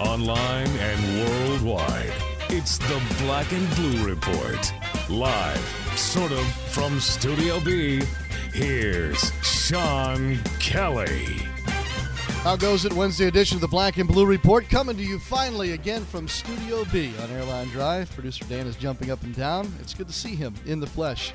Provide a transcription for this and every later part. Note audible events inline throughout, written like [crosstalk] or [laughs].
Online and worldwide, it's the Black and Blue Report. Live, sort of, from Studio B, here's Sean Kelly. How goes it? Wednesday edition of the Black and Blue Report coming to you finally again from Studio B on Airline Drive. Producer Dan is jumping up and down. It's good to see him in the flesh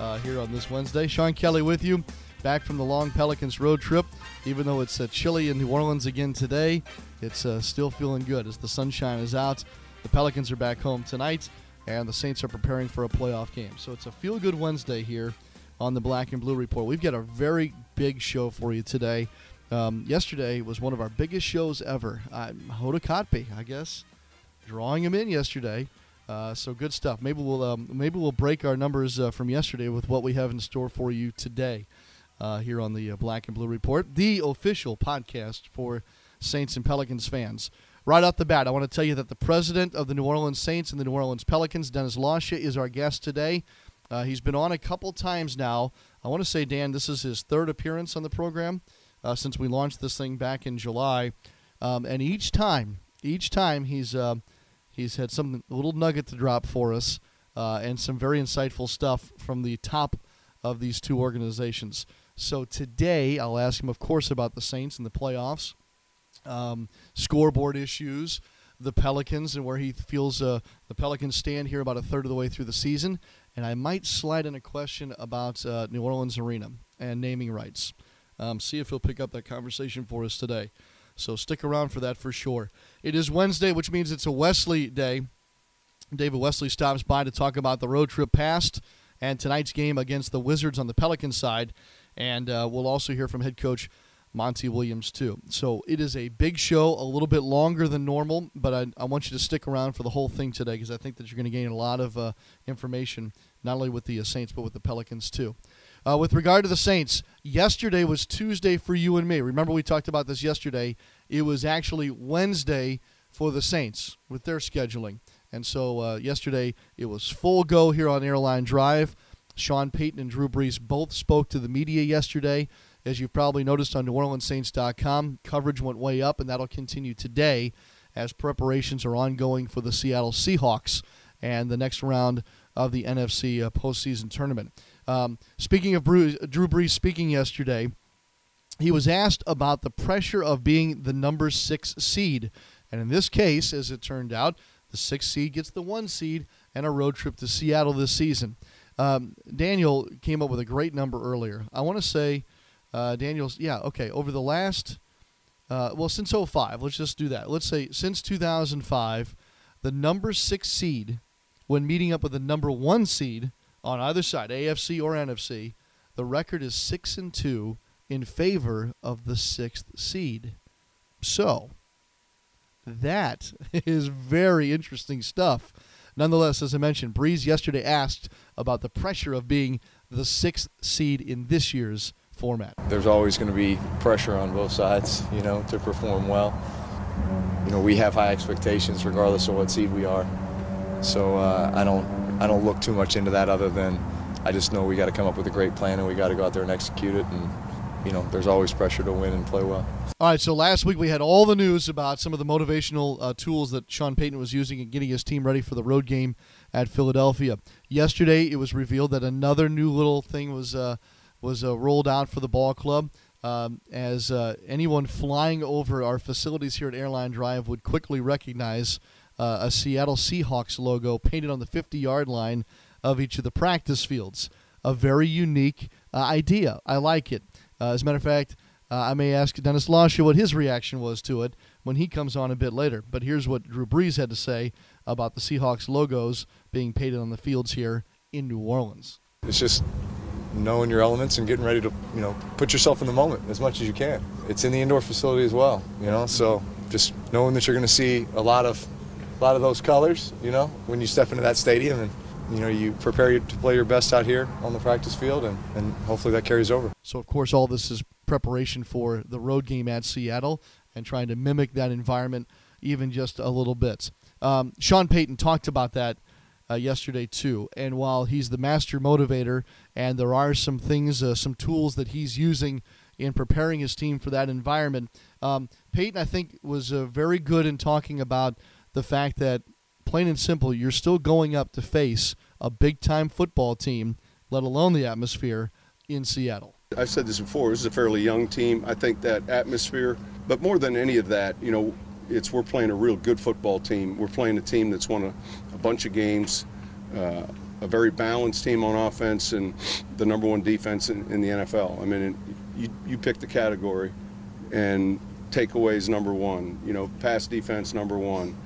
uh, here on this Wednesday. Sean Kelly with you, back from the long Pelicans road trip. Even though it's uh, chilly in New Orleans again today, it's uh, still feeling good as the sunshine is out. The Pelicans are back home tonight, and the Saints are preparing for a playoff game. So it's a feel good Wednesday here on the Black and Blue Report. We've got a very big show for you today. Um, yesterday was one of our biggest shows ever. Hoda Kotb, I guess, drawing him in yesterday. Uh, so good stuff. Maybe we'll um, maybe we'll break our numbers uh, from yesterday with what we have in store for you today uh, here on the uh, Black and Blue Report, the official podcast for Saints and Pelicans fans. Right off the bat, I want to tell you that the president of the New Orleans Saints and the New Orleans Pelicans, Dennis Lauscha, is our guest today. Uh, he's been on a couple times now. I want to say, Dan, this is his third appearance on the program uh, since we launched this thing back in July, um, and each time, each time he's uh, he's had some little nugget to drop for us, uh, and some very insightful stuff from the top of these two organizations. So today, I'll ask him, of course, about the Saints and the playoffs, um, scoreboard issues, the Pelicans, and where he feels uh, the Pelicans stand here about a third of the way through the season. And I might slide in a question about uh, New Orleans Arena and naming rights. Um, see if he'll pick up that conversation for us today. So stick around for that for sure. It is Wednesday, which means it's a Wesley day. David Wesley stops by to talk about the road trip past and tonight's game against the Wizards on the Pelican side. And uh, we'll also hear from head coach Monty Williams, too. So it is a big show, a little bit longer than normal, but I, I want you to stick around for the whole thing today because I think that you're going to gain a lot of uh, information, not only with the uh, Saints, but with the Pelicans, too. Uh, with regard to the Saints, yesterday was Tuesday for you and me. Remember, we talked about this yesterday. It was actually Wednesday for the Saints with their scheduling. And so uh, yesterday it was full go here on Airline Drive. Sean Payton and Drew Brees both spoke to the media yesterday. As you've probably noticed on NewOrleansSaints.com, coverage went way up, and that'll continue today as preparations are ongoing for the Seattle Seahawks and the next round of the NFC uh, postseason tournament. Um, speaking of Brees, Drew Brees speaking yesterday, he was asked about the pressure of being the number six seed. And in this case, as it turned out, the six seed gets the one seed and a road trip to Seattle this season. Um, Daniel came up with a great number earlier. I want to say, uh, Daniel's, yeah, okay, over the last, uh, well, since 05, let's just do that. Let's say since 2005, the number six seed, when meeting up with the number one seed on either side, AFC or NFC, the record is six and two in favor of the sixth seed. So, that [laughs] is very interesting stuff. Nonetheless, as I mentioned, Brees yesterday asked about the pressure of being the sixth seed in this year's format. There's always going to be pressure on both sides, you know, to perform well. You know, we have high expectations regardless of what seed we are. So uh, I don't I don't look too much into that other than I just know we got to come up with a great plan and we got to go out there and execute it. And you know, there's always pressure to win and play well. All right, so last week we had all the news about some of the motivational uh, tools that Sean Payton was using in getting his team ready for the road game at Philadelphia. Yesterday, it was revealed that another new little thing was uh, was uh, rolled out for the ball club. Um, as uh, anyone flying over our facilities here at Airline Drive would quickly recognize uh, a Seattle Seahawks logo painted on the 50 yard line of each of the practice fields. A very unique uh, idea. I like it. Uh, as a matter of fact, uh, I may ask Dennis Lauscha what his reaction was to it when he comes on a bit later. But here's what Drew Brees had to say about the Seahawks logos being painted on the fields here in New Orleans. It's just knowing your elements and getting ready to, you know, put yourself in the moment as much as you can. It's in the indoor facility as well, you know, so just knowing that you're going to see a lot of a lot of those colors, you know, when you step into that stadium and you know, you prepare to play your best out here on the practice field, and, and hopefully that carries over. So, of course, all this is preparation for the road game at Seattle and trying to mimic that environment even just a little bit. Um, Sean Payton talked about that uh, yesterday too. And while he's the master motivator, and there are some things, uh, some tools that he's using in preparing his team for that environment, um, Payton I think was uh, very good in talking about the fact that plain and simple, you're still going up to face a big time football team, let alone the atmosphere in Seattle. I've said this before, this is a fairly young team. I think that atmosphere, but more than any of that, you know, it's we're playing a real good football team. We're playing a team that's won a, a bunch of games, uh, a very balanced team on offense, and the number one defense in, in the NFL. I mean, you, you pick the category, and takeaways number one, you know, pass defense number one,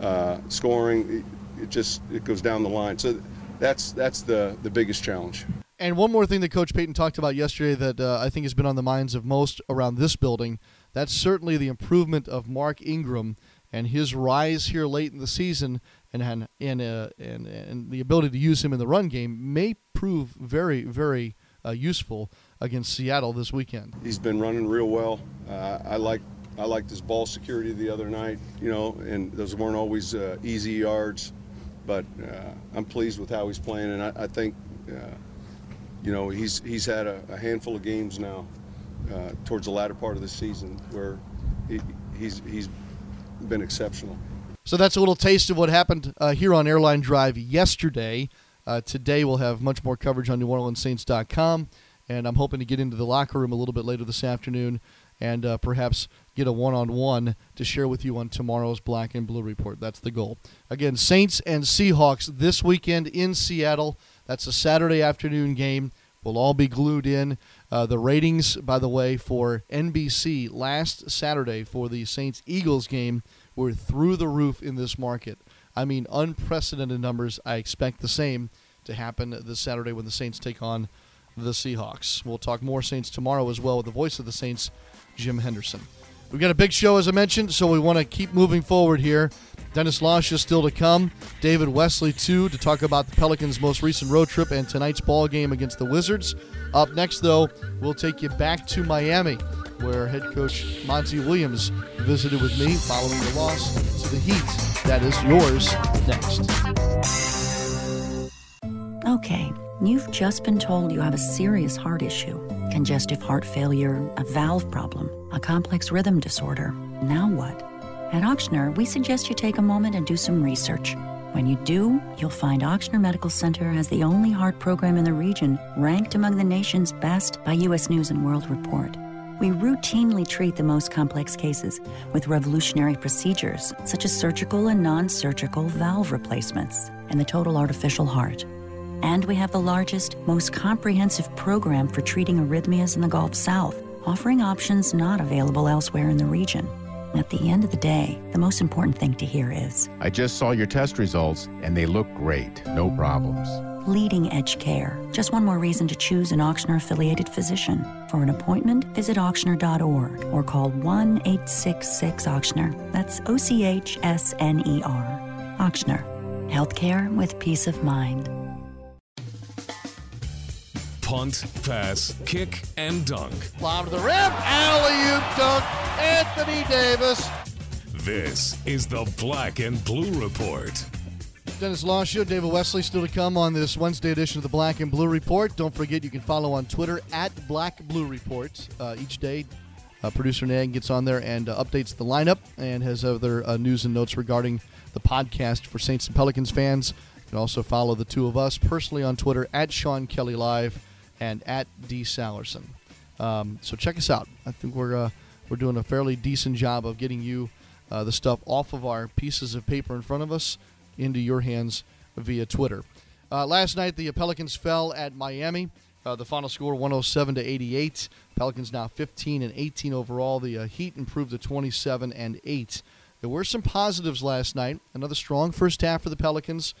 uh, scoring, it, it just it goes down the line. So that's that's the the biggest challenge. And one more thing that Coach Payton talked about yesterday that uh, I think has been on the minds of most around this building. That's certainly the improvement of Mark Ingram and his rise here late in the season, and and and, uh, and, and the ability to use him in the run game may prove very very uh, useful against Seattle this weekend. He's been running real well. Uh, I like I liked his ball security the other night, you know, and those weren't always uh, easy yards, but uh, I'm pleased with how he's playing, and I, I think, uh, you know, he's he's had a, a handful of games now uh, towards the latter part of the season where he, he's he's been exceptional. So that's a little taste of what happened uh, here on Airline Drive yesterday. Uh, today we'll have much more coverage on NewOrleansSaints.com, and I'm hoping to get into the locker room a little bit later this afternoon and uh, perhaps get a one on one to share with you on tomorrow's Black and Blue Report. That's the goal. Again, Saints and Seahawks this weekend in Seattle. That's a Saturday afternoon game. We'll all be glued in. Uh, the ratings, by the way, for NBC last Saturday for the Saints Eagles game were through the roof in this market. I mean, unprecedented numbers. I expect the same to happen this Saturday when the Saints take on the Seahawks. We'll talk more Saints tomorrow as well with the voice of the Saints, Jim Henderson. We've got a big show, as I mentioned, so we want to keep moving forward here. Dennis Lauscha is still to come. David Wesley, too, to talk about the Pelicans' most recent road trip and tonight's ball game against the Wizards. Up next, though, we'll take you back to Miami, where head coach Monty Williams visited with me following the loss to the Heat. That is yours next. Okay, you've just been told you have a serious heart issue congestive heart failure, a valve problem, a complex rhythm disorder. Now what? At Ochsner, we suggest you take a moment and do some research. When you do, you'll find Ochsner Medical Center has the only heart program in the region ranked among the nation's best by U.S. News and World Report. We routinely treat the most complex cases with revolutionary procedures such as surgical and non surgical valve replacements and the total artificial heart. And we have the largest, most comprehensive program for treating arrhythmias in the Gulf South, offering options not available elsewhere in the region. At the end of the day, the most important thing to hear is I just saw your test results and they look great. No problems. leading edge care. Just one more reason to choose an Ochsner affiliated physician. For an appointment, visit Ochsner.org or call 1 866 Ochsner. That's O C H S N E R. Ochsner. Healthcare with peace of mind. Punt, pass, kick, and dunk. Lob to the rim, alley oop dunk, Anthony Davis. This is the Black and Blue Report. Dennis Lauscha, David Wesley still to come on this Wednesday edition of the Black and Blue Report. Don't forget you can follow on Twitter at Black Blue Report uh, each day. Uh, Producer Nag gets on there and uh, updates the lineup and has other uh, news and notes regarding the podcast for Saints and Pelicans fans. You can also follow the two of us personally on Twitter at Sean Kelly Live and at D Salerson. Um, so check us out. I think we're uh, we're doing a fairly decent job of getting you uh, the stuff off of our pieces of paper in front of us into your hands via Twitter. Uh, last night, the Pelicans fell at Miami. Uh, the final score 107 to 88. Pelicans now 15 and 18 overall. The uh, Heat improved to 27 and 8. There were some positives last night. Another strong first half for the Pelicans.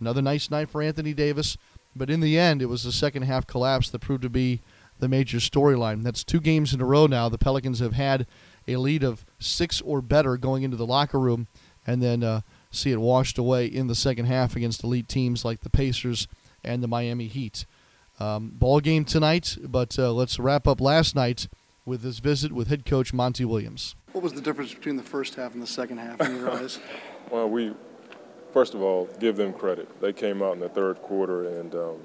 Another nice night for Anthony Davis. But in the end, it was the second half collapse that proved to be the major storyline. That's two games in a row now. The Pelicans have had a lead of six or better going into the locker room, and then uh, see it washed away in the second half against elite teams like the Pacers and the Miami Heat. Um, ball game tonight, but uh, let's wrap up last night with this visit with head coach Monty Williams. What was the difference between the first half and the second half in your [laughs] eyes? Well, we first of all give them credit. They came out in the third quarter and um,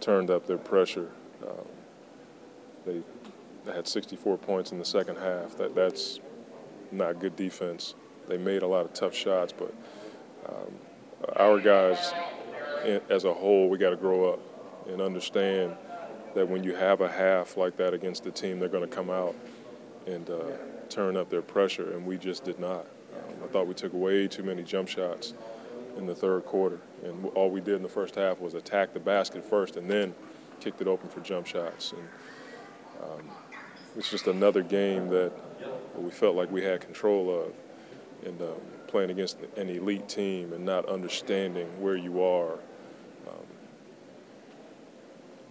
turned up their pressure. Um, they, had 64 points in the second half. That that's not good defense. They made a lot of tough shots, but um, our guys, as a whole, we got to grow up and understand that when you have a half like that against the team, they're going to come out and uh, turn up their pressure, and we just did not. Um, I thought we took way too many jump shots in the third quarter, and all we did in the first half was attack the basket first and then kicked it open for jump shots. And um, it's just another game that we felt like we had control of, and um, playing against an elite team and not understanding where you are um,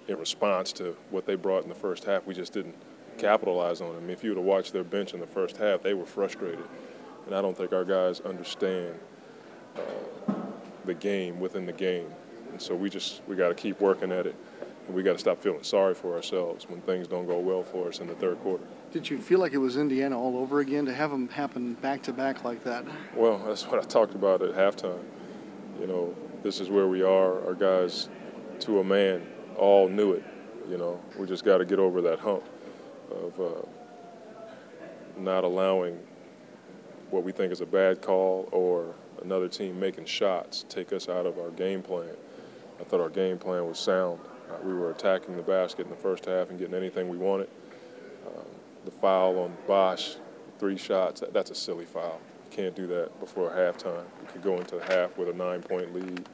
in response to what they brought in the first half. We just didn't capitalize on them. If you would have watched their bench in the first half, they were frustrated, and I don't think our guys understand uh, the game within the game. And so we just we got to keep working at it, and we got to stop feeling sorry for ourselves when things don't go well for us in the third quarter. Did you feel like it was Indiana all over again to have them happen back to back like that? Well, that's what I talked about at halftime. You know, this is where we are. Our guys, to a man, all knew it. You know, we just got to get over that hump of uh, not allowing what we think is a bad call or another team making shots take us out of our game plan. I thought our game plan was sound. Uh, we were attacking the basket in the first half and getting anything we wanted. Um, the foul on Bosh, three shots, that, that's a silly foul. You can't do that before halftime. You could go into the half with a nine-point lead.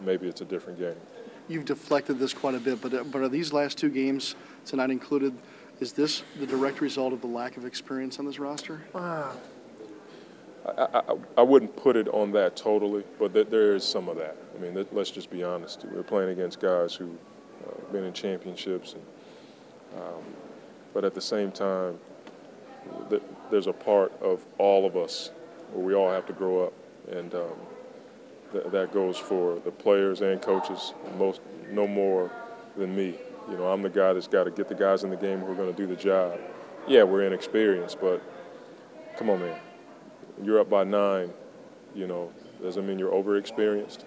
Maybe it's a different game. You've deflected this quite a bit, but, uh, but are these last two games, tonight included, is this the direct result of the lack of experience on this roster? Uh, I, I, I, wouldn't put it on that totally, but th- there is some of that. I mean, let's just be honest. We're playing against guys who've uh, been in championships, and, um, but at the same time, th- there's a part of all of us where we all have to grow up, and um, th- that goes for the players and coaches, most no more than me. You know, I'm the guy that's got to get the guys in the game who are going to do the job. Yeah, we're inexperienced, but come on, man you're up by nine, you know, doesn't mean you're overexperienced.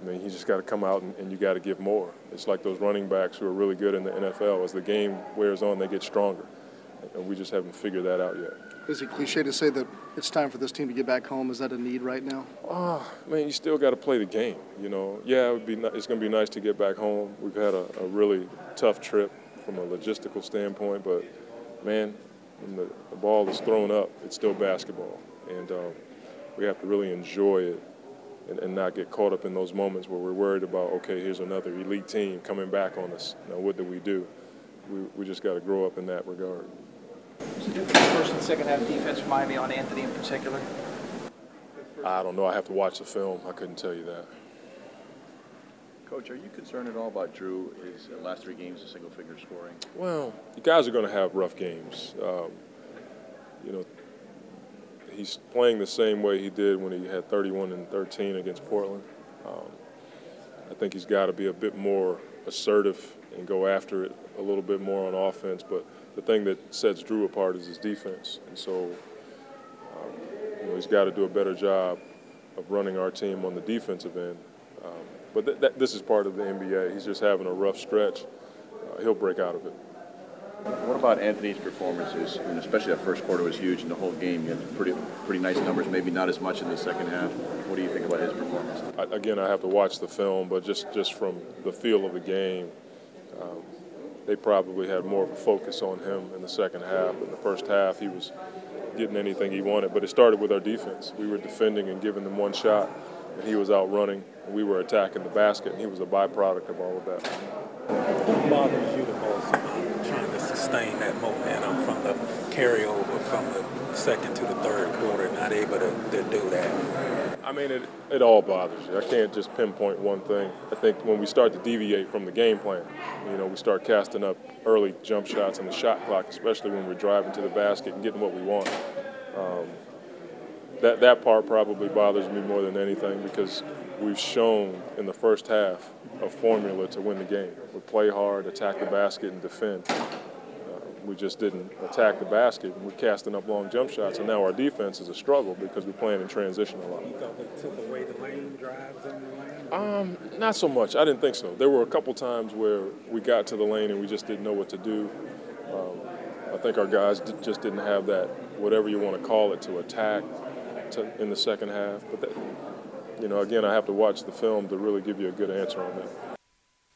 I mean, you just got to come out and, and you got to give more. It's like those running backs who are really good in the NFL. As the game wears on, they get stronger. And we just haven't figured that out yet. Is it cliche to say that it's time for this team to get back home? Is that a need right now? Oh, man, you still got to play the game. You know, yeah, it would be. It's going to be nice to get back home. We've had a, a really tough trip from a logistical standpoint, but man, when the, the ball is thrown up, it's still basketball and um, we have to really enjoy it and, and, not get caught up in those moments where we're worried about, okay, here's another elite team coming back on us. Now, what do we do? We, we just got to grow up in that regard. What's the difference first and second half defense for Miami on Anthony in particular? I don't know. I have to watch the film. I couldn't tell you that. Coach, are you concerned at all about Jrue? His last three games of single-figure scoring. Well, you guys are going to have rough games. Um, you know, he's playing the same way he did when he had 31 and 13 against Portland. Um, I think he's got to be a bit more assertive and go after it a little bit more on offense. But the thing that sets Jrue apart is his defense, and so um, you know, he's got to do a better job of running our team on the defensive end. Um, but th- th- this is part of the NBA. He's just having a rough stretch. Uh, he'll break out of it. What about Anthony's performances? I mean, especially that first quarter was huge, and the whole game, you had pretty, pretty nice numbers. Maybe not as much in the second half. What do you think about his performance? I, again, I have to watch the film, but just just from the feel of the game, um, they probably had more of a focus on him in the second half. In the first half, he was getting anything he wanted, but it started with our defense. We were defending and giving them one shot, and he was out running. And we were attacking the basket, and he was a byproduct of all of that. What bothers you the most? Sustain that momentum from the carryover from the second to the third quarter, not able to, to do that? I mean, it, it all bothers you. I can't just pinpoint one thing. I think when we start to deviate from the game plan, you know, we start casting up early jump shots on the shot clock, especially when we're driving to the basket and getting what we want. Um, that that part probably bothers me more than anything because we've shown in the first half a formula to win the game. We play hard, attack the basket, and defend. We just didn't attack the basket. We're casting up long jump shots, and now our defense is a struggle because we're playing in transition a lot. You thought they took away the lane drives in the lane? Um, not so much. I didn't think so. There were a couple times where we got to the lane and we just didn't know what to do. Um, I think our guys d- just didn't have that, whatever you want to call it, to attack to, in the second half. But that, you know, again, I have to watch the film to really give you a good answer on that.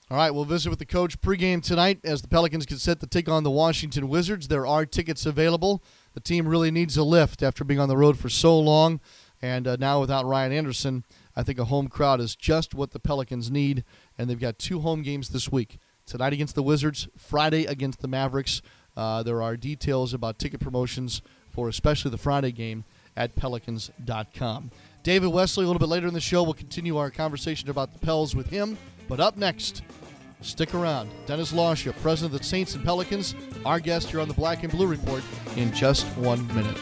All right, we'll visit with the coach pregame tonight as the Pelicans get set to take on the Washington Wizards. There are tickets available. The team really needs a lift after being on the road for so long, and uh, now without Ryan Anderson, I think a home crowd is just what the Pelicans need, and they've got two home games this week tonight against the Wizards, Friday against the Mavericks. Uh, there are details about ticket promotions for especially the Friday game at pelicans.com. David Wesley, a little bit later in the show, we'll continue our conversation about the Pels with him. But up next, stick around. Dennis Lauscha, president of the Saints and Pelicans, our guest here on the Black and Blue Report in just one minute.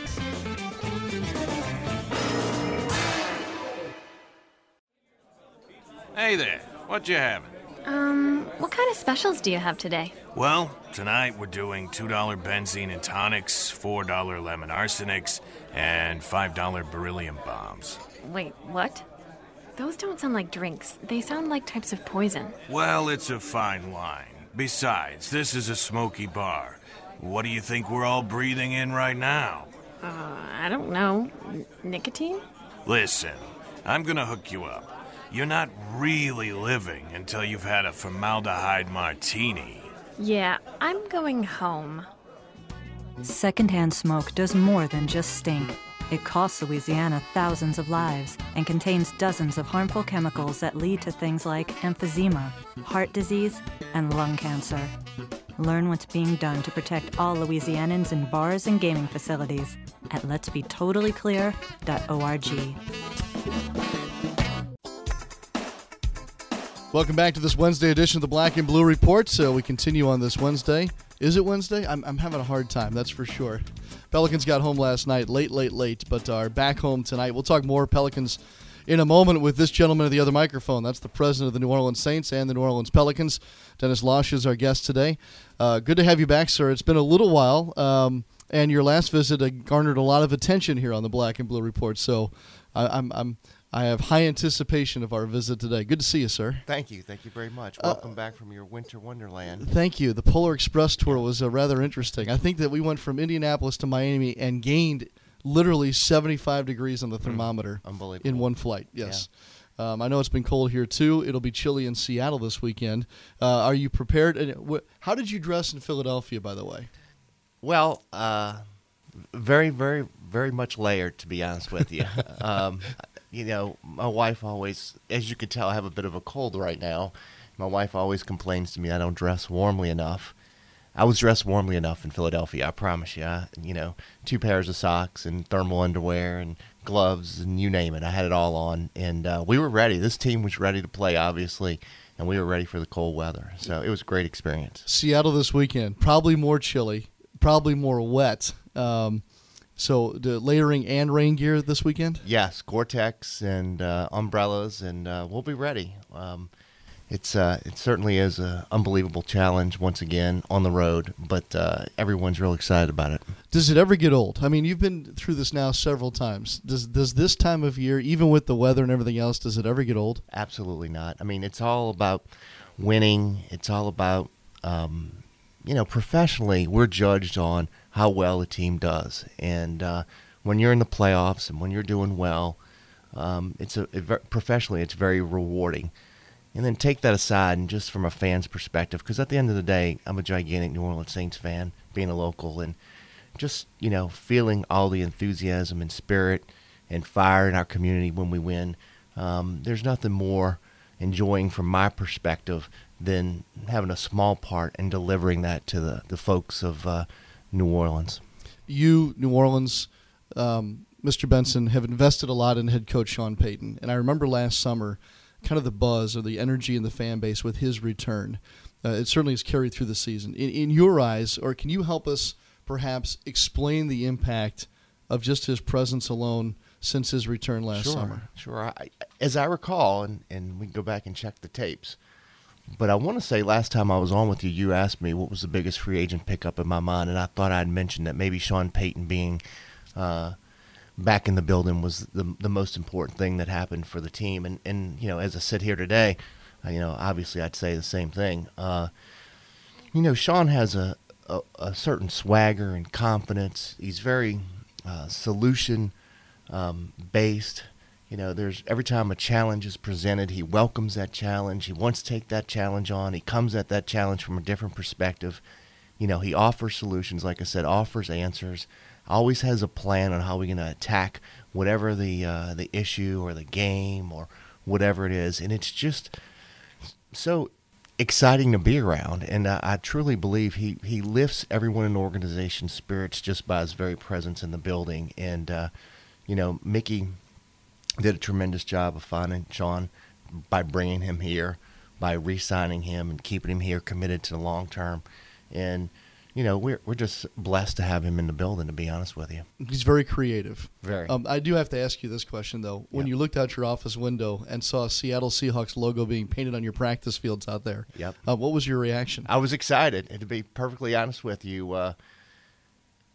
Hey there, what you having? Um, what kind of specials do you have today? Well, tonight we're doing $2 benzene and tonics, $4 lemon arsenics, and $5 beryllium bombs. Wait, what? Those don't sound like drinks. They sound like types of poison. Well, it's a fine line. Besides, this is a smoky bar. What do you think we're all breathing in right now? Uh, I don't know. N- nicotine? Listen, I'm gonna hook you up. You're not really living until you've had a formaldehyde martini. Yeah, I'm going home. Secondhand smoke does more than just stink. It costs Louisiana thousands of lives and contains dozens of harmful chemicals that lead to things like emphysema, heart disease, and lung cancer. Learn what's being done to protect all Louisianans in bars and gaming facilities at letsbetotallyclear.org. Welcome back to this Wednesday edition of the Black and Blue Report. So we continue on this Wednesday. Is it Wednesday? I'm, I'm having a hard time, that's for sure. Pelicans got home last night, late, late, late, but are back home tonight. We'll talk more Pelicans in a moment with this gentleman at the other microphone. That's the president of the New Orleans Saints and the New Orleans Pelicans. Dennis Lauscha is our guest today. Uh, good to have you back, sir. It's been a little while, um, and your last visit uh, garnered a lot of attention here on the Black and Blue Report. So I, I'm, I'm I have high anticipation of our visit today. Good to see you, sir. Thank you. Thank you very much. Uh, Welcome back from your winter wonderland. Thank you. The Polar Express tour was uh, rather interesting. I think that we went from Indianapolis to Miami and gained literally 75 degrees on the thermometer Unbelievable. in one flight. Yes. Um, I know it's been cold here too. It'll be chilly in Seattle this weekend. Uh, are you prepared? And wh- how did you dress in Philadelphia, by the way? Well, uh, very, very, very much layered, to be honest with you. [laughs] um, you know, my wife always, as you can tell, I have a bit of a cold right now. My wife always complains to me I don't dress warmly enough. I was dressed warmly enough in Philadelphia, I promise you. I, you know, two pairs of socks and thermal underwear and gloves and you name it. I had it all on, and uh, we were ready. This team was ready to play, obviously, and we were ready for the cold weather. So it was a great experience. Seattle this weekend, probably more chilly, probably more wet. Um, so, the layering and rain gear this weekend? Yes, Gore-Tex and uh, umbrellas, and uh, we'll be ready. Um, it's uh, it certainly is an unbelievable challenge once again on the road, but uh, everyone's real excited about it. Does it ever get old? I mean, you've been through this now several times. Does does this time of year, even with the weather and everything else, does it ever get old? Absolutely not. I mean, it's all about winning. It's all about um, you know, professionally, we're judged on how well a team does, and uh, when you're in the playoffs and when you're doing well, um, it's a professionally it's very rewarding. And then take that aside, and just from a fan's perspective, because at the end of the day, I'm a gigantic New Orleans Saints fan, being a local, and just you know feeling all the enthusiasm and spirit and fire in our community when we win. Um, there's nothing more enjoying from my perspective than having a small part in delivering that to the, the folks of uh, New Orleans. You, New Orleans, um, Mr. Benson, have invested a lot in head coach Sean Payton. And I remember last summer kind of the buzz or the energy in the fan base with his return. Uh, it certainly has carried through the season. In, in your eyes, or can you help us perhaps explain the impact of just his presence alone since his return last sure, summer. Sure. I, as I recall, and, and we can go back and check the tapes, but I want to say last time I was on with you, you asked me what was the biggest free agent pickup in my mind, and I thought I'd mentioned that maybe Sean Payton being uh, back in the building was the the most important thing that happened for the team. And and you know, as I sit here today, you know, obviously I'd say the same thing. Uh, you know, Sean has a, a, a certain swagger and confidence. He's very uh, solution um, based. You know, there's every time a challenge is presented, he welcomes that challenge. He wants to take that challenge on. He comes at that challenge from a different perspective. You know, he offers solutions, like I said, offers answers. Always has a plan on how we're going to attack whatever the uh, the issue or the game or whatever it is, and it's just so exciting to be around. And I, I truly believe he he lifts everyone in the organization's spirits just by his very presence in the building. And uh, you know, Mickey did a tremendous job of finding Sean by bringing him here, by re-signing him and keeping him here, committed to the long term. And you know, we're we're just blessed to have him in the building. To be honest with you, He's very creative. Very. Um, I do have to ask you this question though. When you looked out your office window and saw a Seattle Seahawks logo being painted on your practice fields out there, Yep. uh, what was your reaction? I was excited. And to be perfectly honest with you, uh,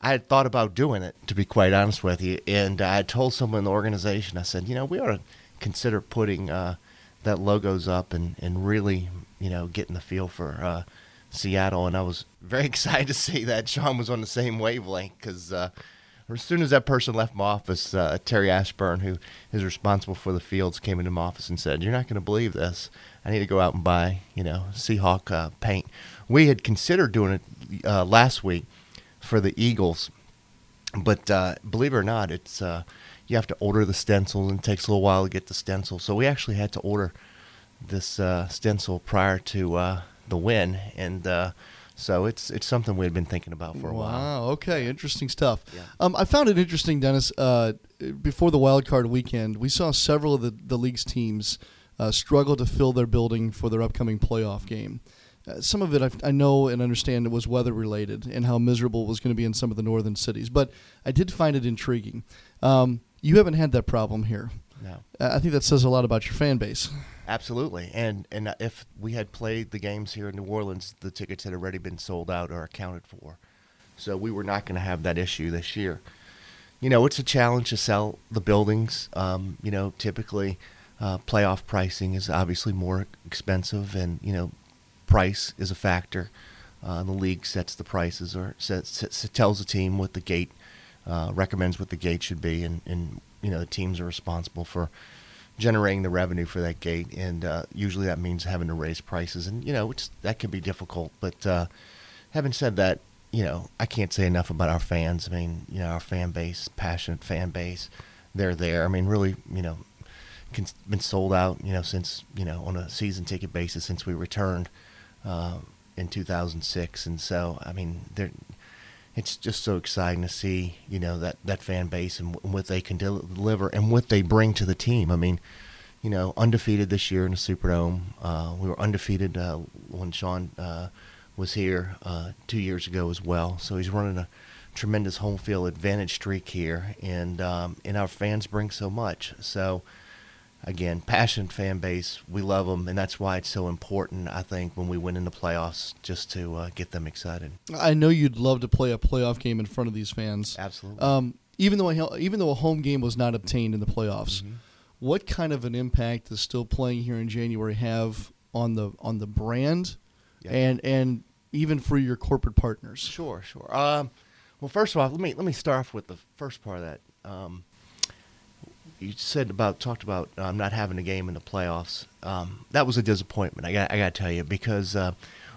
I had thought about doing it. To be quite honest with you, and I told someone in the organization, I said, you know, we ought to consider putting uh, that logos up and and really, you know, getting the feel for. Uh, Seattle, and I was very [laughs] excited to see that Sean was on the same wavelength because uh, as soon as that person left my office, uh, Terry Ashburn, who is responsible for the fields, came into my office and said, "You're not going to believe this. I need to go out and buy, you know, Seahawk uh, paint." We had considered doing it uh, last week for the Eagles, but uh, believe it or not, it's uh, you have to order the stencil, and it takes a little while to get the stencil. So we actually had to order this uh, stencil prior to uh, the win, and uh, so it's it's something we had been thinking about for a while. Wow. Okay. Interesting stuff. Um, I found it interesting, Dennis. Uh, before the wild card weekend, we saw several of the, the league's teams uh, struggle to fill their building for their upcoming playoff game. Uh, some of it I, I know and understand it was weather related and how miserable it was going to be in some of the northern cities, but I did find it intriguing. Um, you haven't had that problem here. No. Uh, I think that says a lot about your fan base. Absolutely, and and if we had played the games here in New Orleans, the tickets had already been sold out or accounted for, so we were not going to have that issue this year. You know, it's a challenge to sell the buildings. Um, you know, typically, uh, playoff pricing is obviously more expensive, and you know, price is a factor. Uh, the league sets the prices or sets, sets, tells the team what the gate uh, recommends what the gate should be, and, and you know the teams are responsible for generating the revenue for that gate, and uh, usually that means having to raise prices, and you know that can be difficult. But uh, having said that, you know I can't say enough about our fans. I mean, you know our fan base, passionate fan base, they're there. I mean, really, you know, been sold out, you know, since you know on a season ticket basis since we returned uh, in 2006, and so I mean they're it's just so exciting to see you know that that fan base and what they can deliver and what they bring to the team. I mean, you know, undefeated this year in the Superdome. Uh, we were undefeated uh, when Sean uh, was here uh, two years ago as well. So he's running a tremendous home field advantage streak here, and um, and our fans bring so much. So again, passionate fan base. We love them, and that's why it's so important. I think when we win in the playoffs, just to uh, get them excited. I know you'd love to play a playoff game in front of these fans. Absolutely. Um, even though a, even though a home game was not obtained in the playoffs, Mm-hmm. what kind of an impact does still playing here in January have on the on the brand, and and even for your corporate partners? Sure, sure. Um, well, first of all, let me let me start off with the first part of that. Um, you said about talked about um, not having a game in the playoffs. Um, that was a disappointment. I got I got to tell you because uh,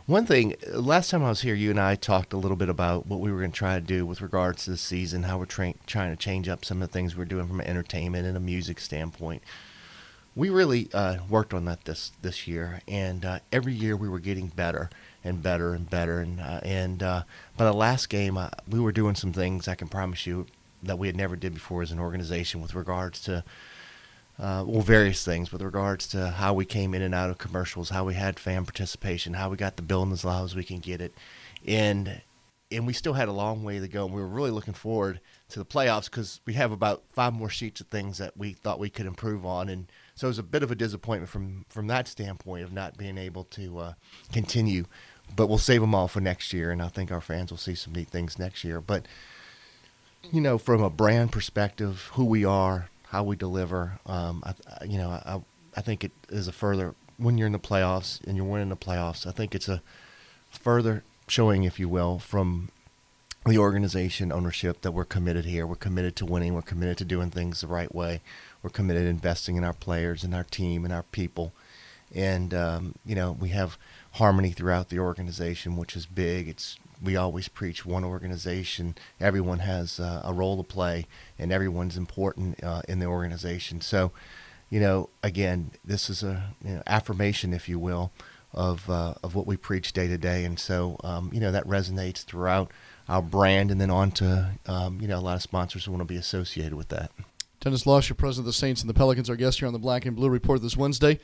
one thing last time I was here, you and I talked a little bit about what we were going to try to do with regards to the season, how we're tra- trying to change up some of the things we're doing from an entertainment and a music standpoint. We really uh, worked on that this this year, and uh, every year we were getting better and better and better. And uh, and uh, by the last game, we were doing some things I can promise you that we had never did before as an organization with regards to uh, well various things with regards to how we came in and out of commercials, how we had fan participation, how we got the building as loud as we can get it, and and we still had a long way to go. And we were really looking forward to the playoffs because we have about five more sheets of things that we thought we could improve on. And so it was a bit of a disappointment from from that standpoint of not being able to uh, continue. But we'll save them all for next year, and I think our fans will see some neat things next year. But you know, from a brand perspective, who we are, how we deliver, um, I, you know, I I think it is a further when you're in the playoffs and you're winning the playoffs. I think it's a further showing, if you will, from the organization ownership that we're committed here. We're committed to winning. We're committed to doing things the right way. We're committed to investing in our players and our team and our people. And um, you know, we have harmony throughout the organization, which is big. It's we always preach one organization. Everyone has uh, a role to play, and everyone's important uh, in the organization. So, you know, again, this is a you know, affirmation, if you will, of uh, of what we preach day to day, and so um, you know that resonates throughout our brand, and then on to um, you know a lot of sponsors who want to be associated with that. Dennis Lauscha, your president of the Saints and the Pelicans, our guest here on the Black and Blue Report this Wednesday.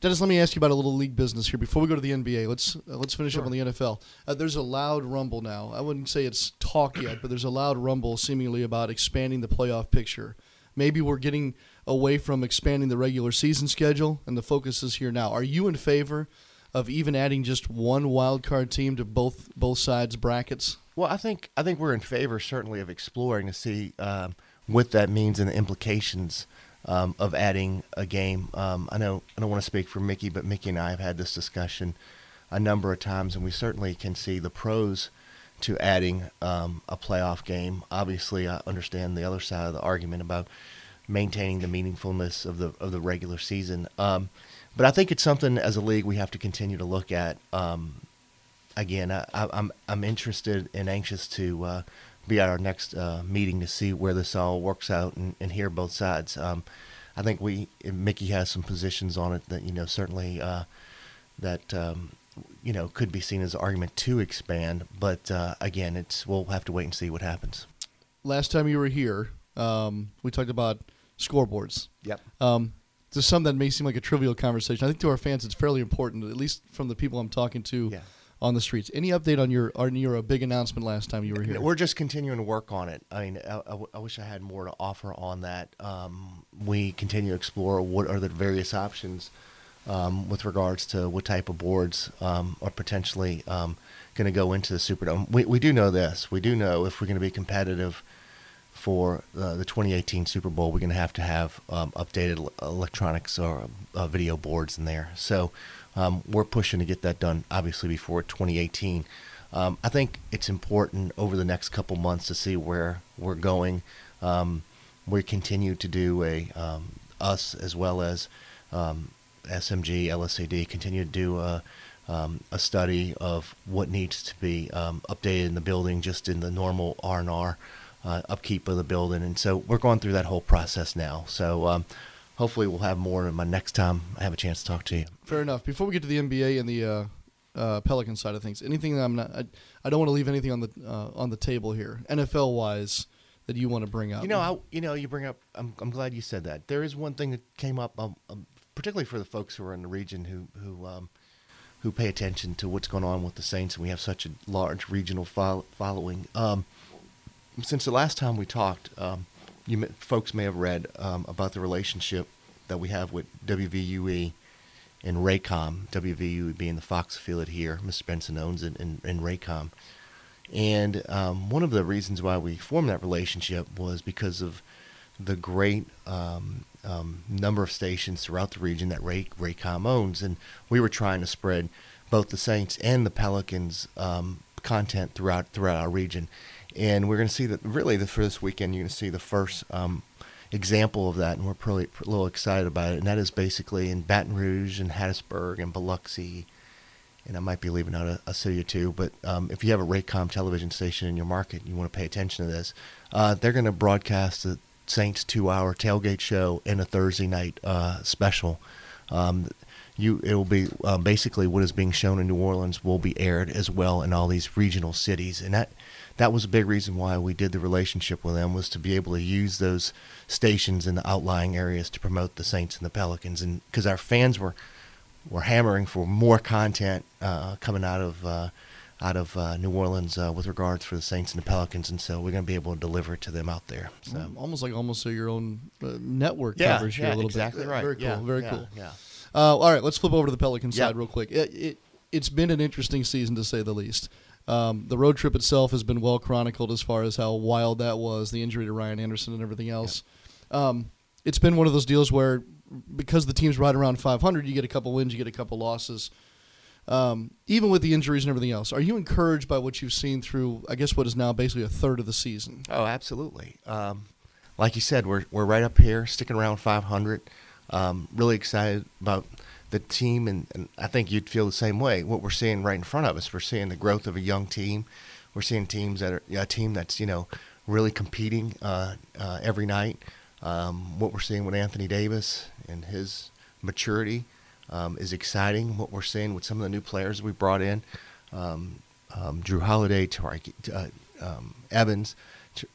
Dennis, let me ask you about a little league business here before we go to the NBA. Let's uh, let's finish sure. up on the NFL. Uh, there's a loud rumble now. I wouldn't say it's talk yet, but there's a loud rumble seemingly about expanding the playoff picture. Maybe we're getting away from expanding the regular season schedule, and the focus is here now. Are you in favor of even adding just one wild card team to both both sides brackets? Well, I think I think we're in favor certainly of exploring to see um, what that means and the implications um, of adding a game. Um, I know I don't want to speak for Mickey, but Mickey and I have had this discussion a number of times, and we certainly can see the pros to adding um, a playoff game. Obviously, I understand the other side of the argument about maintaining the meaningfulness of the of the regular season. Um, but I think it's something as a league we have to continue to look at. Um, again, I, am I'm, I'm interested and anxious to uh, be at our next uh, meeting to see where this all works out and, and hear both sides. Um, I think we Mickey has some positions on it that you know certainly uh, that um, you know could be seen as an argument to expand. But uh, again, it's we'll have to wait and see what happens. Last time you were here, um, we talked about scoreboards. Yep. Um, to some that may seem like a trivial conversation. I think to our fans it's fairly important, at least from the people I'm talking to yeah. On the streets. Any update on your on your uh, big announcement last time you were here? We're just continuing to work on it. I mean, I, wish I had more to offer on that. Um, we continue to explore what are the various options um, with regards to what type of boards um, are potentially um, going to go into the Superdome. We, we do know this. We do know if we're going to be competitive – for uh, the 2018 Super Bowl, we're going to have to have um, updated electronics or uh, video boards in there. So um, we're pushing to get that done, obviously, before 2018. Um, I think it's important over the next couple months to see where we're going. Um, we continue to do a um, us as well as um, SMG, LSAD continue to do a, a study of what needs to be updated in the building, just in the normal R and R uh, upkeep of the building. And so we're going through that whole process now. So um, hopefully we'll have more in my next time I have a chance to talk to you. Fair enough. Before we get to the NBA and the uh, uh, Pelican side of things, anything that I'm not, I, I don't want to leave anything on the uh, on the table here, NFL wise, that you want to bring up. You know, I, you know, you bring up. I'm, I'm glad you said that. There is one thing that came up, um, um, particularly for the folks who are in the region who who um, who pay attention to what's going on with the Saints, and we have such a large regional fo- following. Um, since the last time we talked, um, you folks may have read um, about the relationship that we have with WVUE and Raycom. WVUE being the Fox affiliate here, Mr. Benson owns it, and, and Raycom. And um, one of the reasons why we formed that relationship was because of the great um, um, number of stations throughout the region that Ray, Raycom owns, and we were trying to spread both the Saints and the Pelicans um, content throughout throughout our region and we're going to see that really the, for this weekend you're going to see the first um, example of that, and we're probably a little excited about it. And that is basically in Baton Rouge and Hattiesburg and Biloxi, and I might be leaving out a, a city or two. But um, if you have a Raycom television station in your market, you want to pay attention to this. Uh, they're going to broadcast the Saints two-hour tailgate show and a Thursday night uh, special. Um, you it will be uh, basically what is being shown in New Orleans will be aired as well in all these regional cities, and that that was a big reason why we did the relationship with them was to be able to use those stations in the outlying areas to promote the Saints and the Pelicans, and because our fans were were hammering for more content uh, coming out of uh, out of uh, New Orleans uh, with regards for the Saints and the Pelicans, and so we're going to be able to deliver it to them out there. So. Um, almost like almost so your own uh, network Yeah, coverage here a little exactly bit. right. Very cool. Yeah, very yeah, cool. yeah. Uh, all right, let's flip over to the Pelican Yeah. side real quick. It, it it's been an interesting season to say the least. Um, the road trip itself has been well chronicled as far as how wild that was, the injury to Ryan Anderson and everything else. Um, it's been one of those deals where because the team's right around 500, you get a couple wins, you get a couple losses. Um, even with the injuries and everything else, are you encouraged by what you've seen through, I guess, what is now basically a third of the season? Oh, absolutely. Um, like you said, we're we're right up here, sticking around 500. Um, really excited about the team, and, and I think you'd feel the same way. What we're seeing right in front of us, we're seeing the growth of a young team. We're seeing teams that are a team that's you know really competing uh, uh, every night. Um, what we're seeing with Anthony Davis and his maturity um, is exciting. What we're seeing with some of the new players we brought in, um, um, Jrue Holiday, Tyreke uh, um, Evans,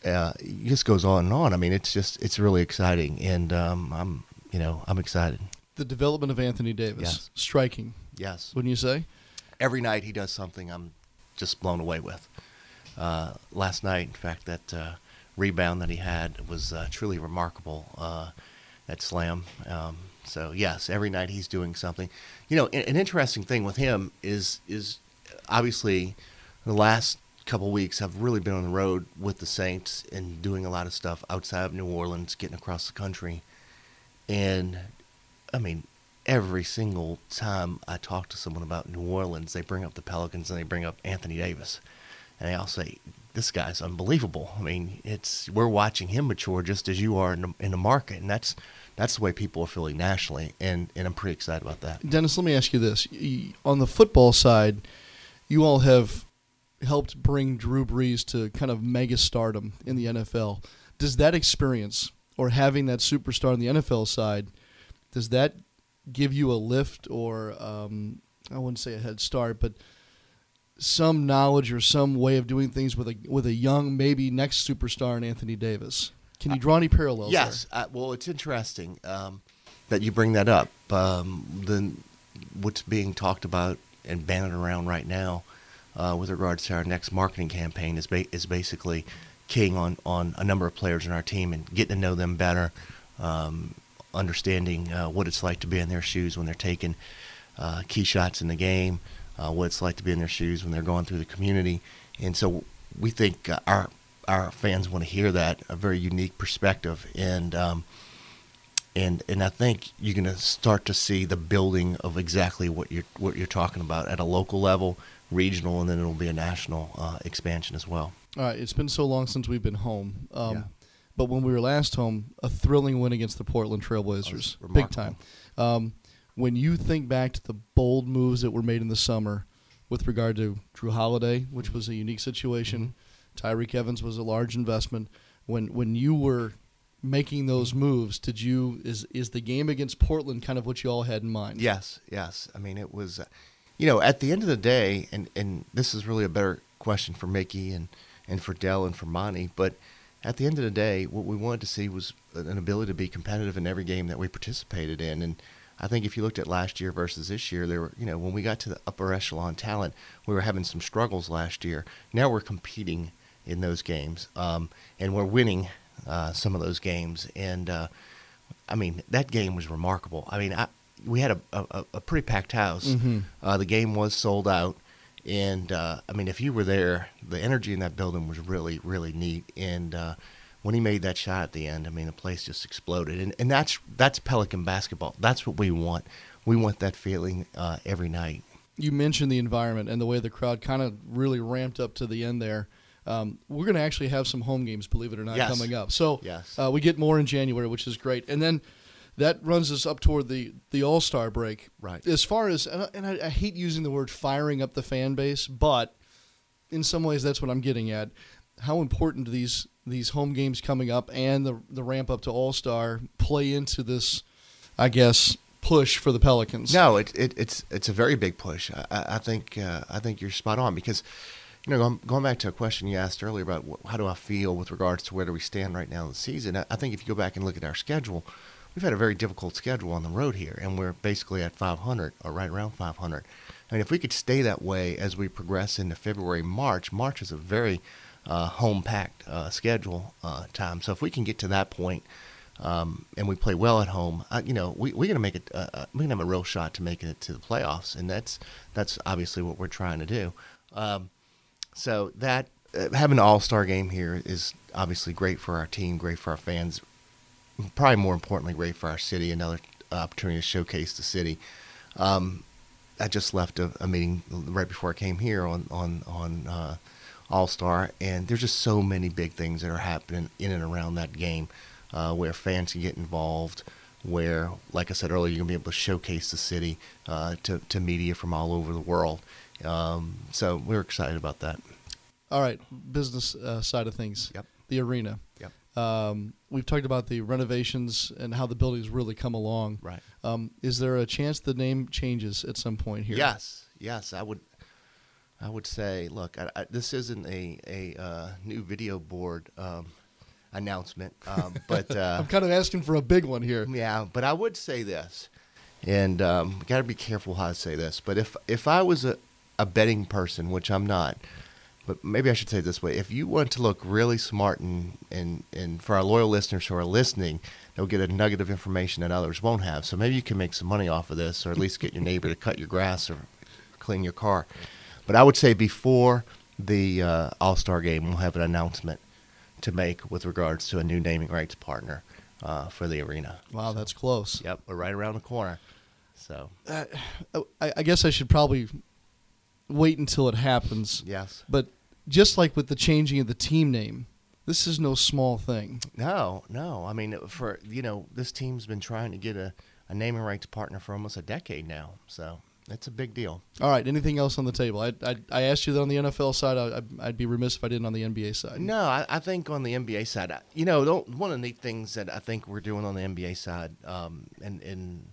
uh, it just goes on and on. I mean, it's just it's really exciting, and um, I'm you know I'm excited. The development of Anthony Davis, Yes. striking. Yes. Wouldn't you say? Every night he does something I'm just blown away with. Uh, last night, in fact, that uh, rebound that he had was uh, truly remarkable. Uh, that slam. Um, so yes, every night he's doing something. You know, an, an interesting thing with him is is obviously the last couple weeks I've really been on the road with the Saints and doing a lot of stuff outside of New Orleans, getting across the country, and I mean, every single time I talk to someone about New Orleans, they bring up the Pelicans and they bring up Anthony Davis, and they all say, "This guy's unbelievable." I mean, it's we're watching him mature just as you are in the, in the market, and that's that's the way people are feeling nationally, and and I'm pretty excited about that. Dennis, let me ask you this: on the football side, you all have helped bring Drew Brees to kind of mega stardom in the NFL. Does that experience or having that superstar on the NFL side, does that give you a lift or um, I wouldn't say a head start, but some knowledge or some way of doing things with a with a young maybe next superstar in Anthony Davis? Can you draw any parallels? there? Yes. Well, it's interesting um, that you bring that up. Um, the what's being talked about and bandied around right now uh, with regards to our next marketing campaign is ba- is basically keying on on a number of players in our team and getting to know them better, um, understanding uh, what it's like to be in their shoes when they're taking uh, key shots in the game, uh, what it's like to be in their shoes when they're going through the community, and so we think uh, our our fans want to hear that a very unique perspective and. Um, and and I think you're going to start to see the building of exactly what you're what you're talking about at a local level, regional, and then it'll be a national uh, expansion as well. All right, it's been so long since we've been home. Um, Yeah. But when we were last home, a thrilling win against the Portland Trailblazers, big time. Um, when you think back to the bold moves that were made in the summer with regard to Jrue Holiday, which was a unique situation, Mm-hmm. Tyreke Evans was a large investment. When when you were making those moves, did you is is the game against Portland kind of what you all had in mind? Yes, yes. I mean, it was, uh, you know, at the end of the day, and and this is really a better question for Mickey and and for Dell and for Monty, but at the end of the day, what we wanted to see was an ability to be competitive in every game that we participated in, and. I think if you looked at last year versus this year, there were, you know, when we got to the upper echelon talent, we were having some struggles last year. Now we're competing in those games, um, and we're winning uh, some of those games. And uh, I mean, that game was remarkable. I mean, I, we had a, a, a pretty packed house. Mhm. Uh, the game was sold out, and uh, I mean, if you were there, the energy in that building was really, really neat. And uh, when he made that shot at the end, I mean, the place just exploded. And and that's that's Pelican basketball. That's what we want. We want that feeling uh, every night. you mentioned the environment and the way the crowd kind of really ramped up to the end there. Um, we're going to actually have some home games, believe it or not, Yes. coming up. So Yes. uh, we get more in January, which is great, and then that runs us up toward the the All Star break. Right. As far as and, I, and I, I hate using the word firing up the fan base, but in some ways that's what I'm getting at. How important do these these home games coming up and the the ramp up to All Star play into this? I guess push for the Pelicans. No, it, it, it's it's a very big push. I, I think uh, I think you're spot on because you know going, going back to a question you asked earlier about how do I feel with regards to where do we stand right now in the season. I think if you go back and look at our schedule, we've had a very difficult schedule on the road here, and we're basically at 500 or right around 500. I mean, if we could stay that way as we progress into February, March, March is a very uh, home packed uh, schedule uh, time. So if we can get to that point, um, and we play well at home, uh, you know, we, we're going to make it. Uh, uh, we're to have a real shot to making it to the playoffs, and that's that's obviously what we're trying to do. Um, so that having an All Star game here is obviously great for our team, great for our fans. Probably more importantly, great for our city. Another opportunity to showcase the city. Um, I just left a, a, meeting right before I came here on on on uh, All Star, and there's just so many big things that are happening in and around that game uh, where fans can get involved, where, like I said earlier, you're going to be able to showcase the city uh, to, to media from all over the world. Um, so we're excited about that. All right, business uh, side of things. Yep. The arena. Um, we've talked about the renovations and how the building's really come along. Right. Um, is there a chance the name changes at some point here? Yes. Yes, I would. I would say, look, I, I, this isn't a a uh, new video board um, announcement. Um, [laughs] but uh, I'm kind of asking for a big one here. Yeah, but I would say this, and um, got to be careful how I say this. But if if I was a, a betting person, which I'm not, but maybe I should say it this way: if you want to look really smart and and and for our loyal listeners who are listening, they'll get a nugget of information that others won't have. So maybe you can make some money off of this, or at least get your neighbor to cut your grass or clean your car. But I would say before the uh, All Star game, we'll have an announcement to make with regards to a new naming rights partner uh, for the arena. Wow, so, that's close. Yep, we're right around the corner. So uh, I, I, guess I should probably wait until it happens. Yes. But just like with the changing of the team name, this is no small thing. No, no. I mean, for you know, this team's been trying to get a, a naming rights partner for almost a decade now. So it's a big deal. All right. Anything else on the table? I, I, I asked you that on the NFL side. I, would be remiss if I didn't on the NBA side. No, I, I think on the NBA side, you know, one of the neat things that I think we're doing on the NBA side, um, and, and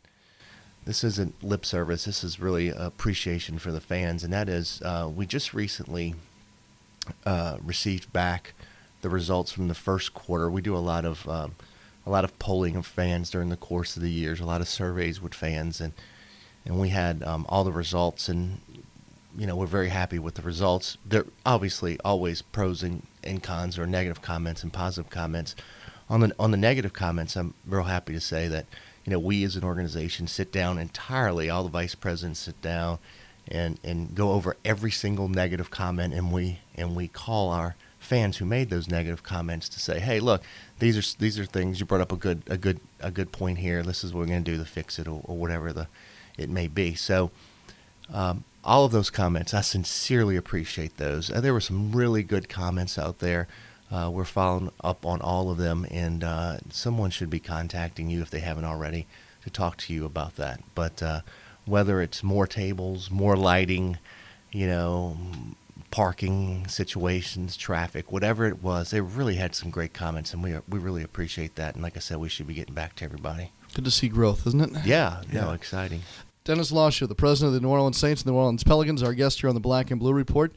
this isn't lip service, this is really appreciation for the fans, and that is uh, we just recently uh, received back the results from the first quarter. We do a lot of um, a lot of polling of fans during the course of the years, a lot of surveys with fans, and and we had um, all the results, and you know we're very happy with the results. There obviously always pros and, and cons, or negative comments and positive comments. On the on the negative comments, I'm real happy to say that you know we as an organization sit down entirely. All the vice presidents sit down and and go over every single negative comment, and we and we call our fans who made those negative comments to say, "Hey, look, these are these are things you brought up a good a good a good point here. This is what we're going to do to fix it, or, or whatever the it may be. So, um, all of those comments, I sincerely appreciate those. Uh, there were some really good comments out there. Uh, we're following up on all of them, and uh, someone should be contacting you if they haven't already to talk to you about that. But uh, whether it's more tables, more lighting, you know, parking situations, traffic, whatever it was, they really had some great comments, and we we really appreciate that. And like I said, we should be getting back to everybody. Good to see growth, isn't it? Yeah, yeah, no, exciting. Dennis Lauscha, the president of the New Orleans Saints and the New Orleans Pelicans, our guest here on the Black and Blue Report.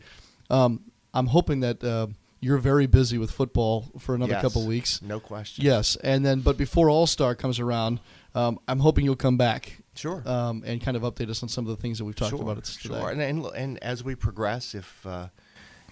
Um, I'm hoping that uh, you're very busy with football for another yes, couple weeks. No question. Yes, and then but before All Star comes around, um, I'm hoping you'll come back. Sure. Um, and kind of update us on some of the things that we've talked sure, about today. Sure. And, and, and as we progress, if uh,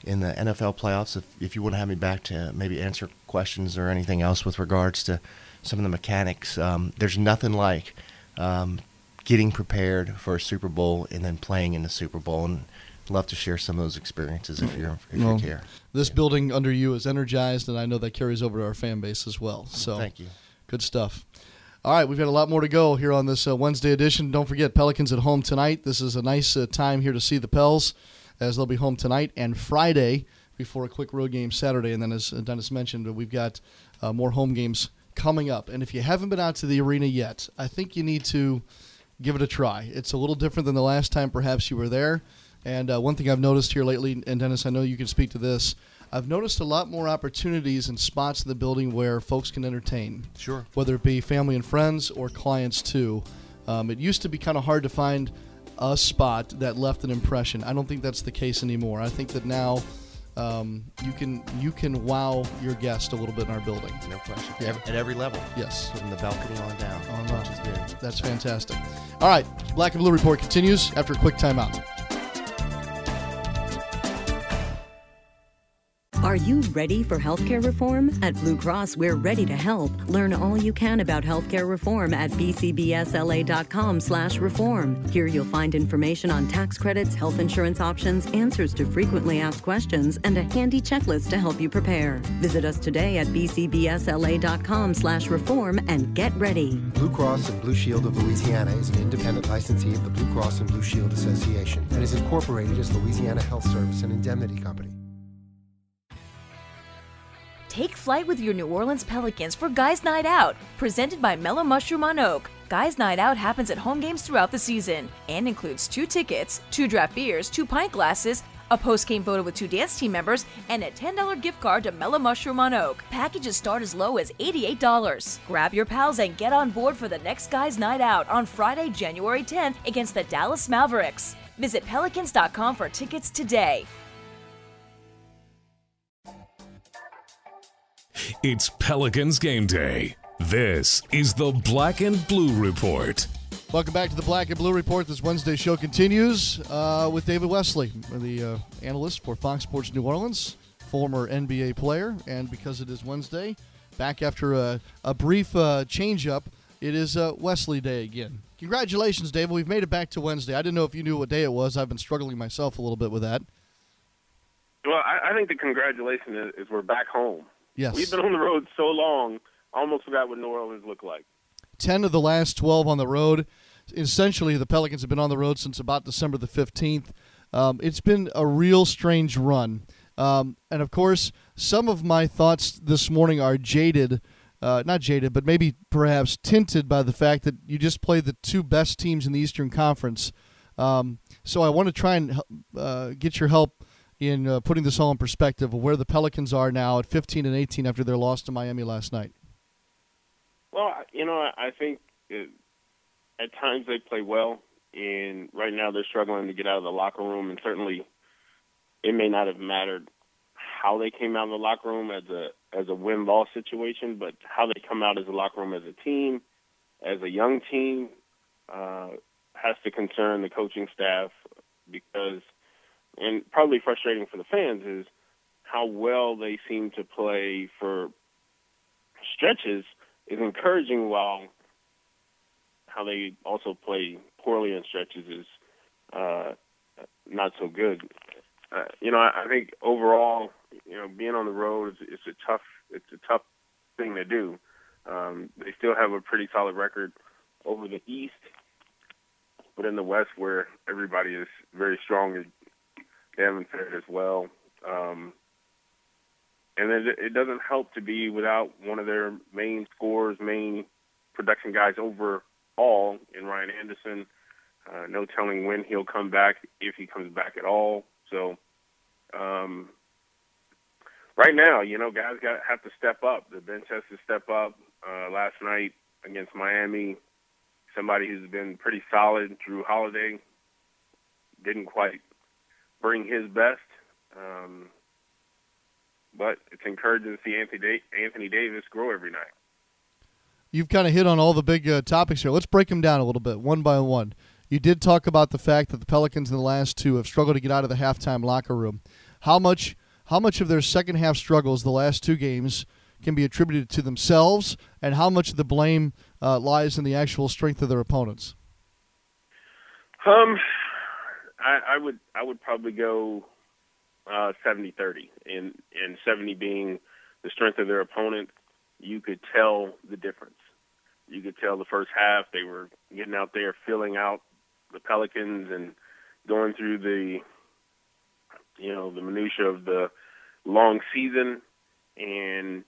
in the NFL playoffs, if if you want to have me back to maybe answer questions or anything else with regards to some of the mechanics, um, there's nothing like um, getting prepared for a Super Bowl and then playing in the Super Bowl. And love to share some of those experiences if you're if well, you're here. This yeah. building under you is energized, and I know that carries over to our fan base as well. So thank you. Good stuff. All right, we've got a lot more to go here on this uh, Wednesday edition. Don't forget Pelicans at home tonight. This is a nice uh, time here to see the Pels as they'll be home tonight and Friday before a quick road game Saturday. And then, as Dennis mentioned, we've got uh, more home games coming up. And if you haven't been out to the arena yet, I think you need to give it a try. It's a little different than the last time perhaps you were there. And uh, one thing I've noticed here lately, and Dennis, I know you can speak to this. I've noticed a lot more opportunities and spots in the building where folks can entertain. Sure. Whether it be family and friends or clients too. Um, it used to be kind of hard to find a spot that left an impression. I don't think that's the case anymore. I think that now um, you can you can wow your guest a little bit in our building. No question. Yeah. At every level. Yes. From the balcony on down. On. That's fantastic. All right. Black and Blue Report continues after a quick timeout. Are you ready for healthcare reform? At Blue Cross, we're ready to help. Learn all you can about healthcare reform at bcbsla.com/reform. Here you'll find information on tax credits, health insurance options, answers to frequently asked questions, and a handy checklist to help you prepare. Visit us today at bcbsla.com/reform and get ready. Blue Cross and Blue Shield of Louisiana is an independent licensee of the Blue Cross and Blue Shield Association and is incorporated as Louisiana Health Service and Indemnity Company. Take flight with your New Orleans Pelicans for Guys Night Out, presented by Mellow Mushroom on Oak. Guys Night Out happens at home games throughout the season and includes two tickets, two draft beers, two pint glasses, a post-game photo with two dance team members, and a $10 gift card to Mellow Mushroom on Oak. Packages start as low as $88. Grab your pals and get on board for the next Guys Night Out on Friday, January 10th against the Dallas Mavericks. Visit pelicans.com for tickets today. It's Pelicans game day. This is the Black and Blue Report. Welcome back to the Black and Blue Report. This Wednesday show continues uh, with David Wesley, the uh, analyst for Fox Sports New Orleans, former NBA player. And because it is Wednesday, back after a, a brief uh, change up, it is uh, Wesley Day again. Congratulations, David. We've made it back to Wednesday. I didn't know if you knew what day it was. I've been struggling myself a little bit with that. Well, I, I think the congratulation is, is we're back home. Yes. We've been on the road so long, I almost forgot what New Orleans looked like. 10 of the last 12 on the road. Essentially, the Pelicans have been on the road since about December the 15th. Um, it's been a real strange run. Um, and of course, some of my thoughts this morning are jaded, uh, not jaded, but maybe perhaps tinted by the fact that you just played the two best teams in the Eastern Conference. Um, so I want to try and uh, get your help in uh, putting this all in perspective of where the Pelicans are now at 15 and 18 after their loss to Miami last night. Well, you know, I think it, at times they play well, and right now they're struggling to get out of the locker room, and certainly it may not have mattered how they came out of the locker room as a as a win loss situation, but how they come out as a locker room as a team, as a young team, uh, has to concern the coaching staff because and probably frustrating for the fans is how well they seem to play for stretches is encouraging while how they also play poorly in stretches is uh, not so good. Uh, you know, I, I think overall, you know, being on the road is, is a tough it's a tough thing to do. Um, they still have a pretty solid record over the East, but in the West, where everybody is very strong, haven't fared as well. Um, and it, it doesn't help to be without one of their main scorers, main production guys overall in Ryan Anderson. Uh, no telling when he'll come back, if he comes back at all. So, um, right now, you know, guys got have to step up. The bench has to step up. Uh, last night against Miami, somebody who's been pretty solid, Jrue Holiday, didn't quite bring his best. Um, but it's encouraging to see Anthony, da- Anthony Davis grow every night. You've kind of hit on all the big uh, topics here. Let's break them down a little bit, one by one. You did talk about the fact that the Pelicans in the last two have struggled to get out of the halftime locker room. How much how much of their second half struggles the last two games can be attributed to themselves, and how much of the blame uh, lies in the actual strength of their opponents? Um, I, I would I would probably go uh, 70-30, and and 70 being the strength of their opponent. You could tell the difference. You could tell the first half they were getting out there, filling out the Pelicans, and going through the you know the minutia of the long season, and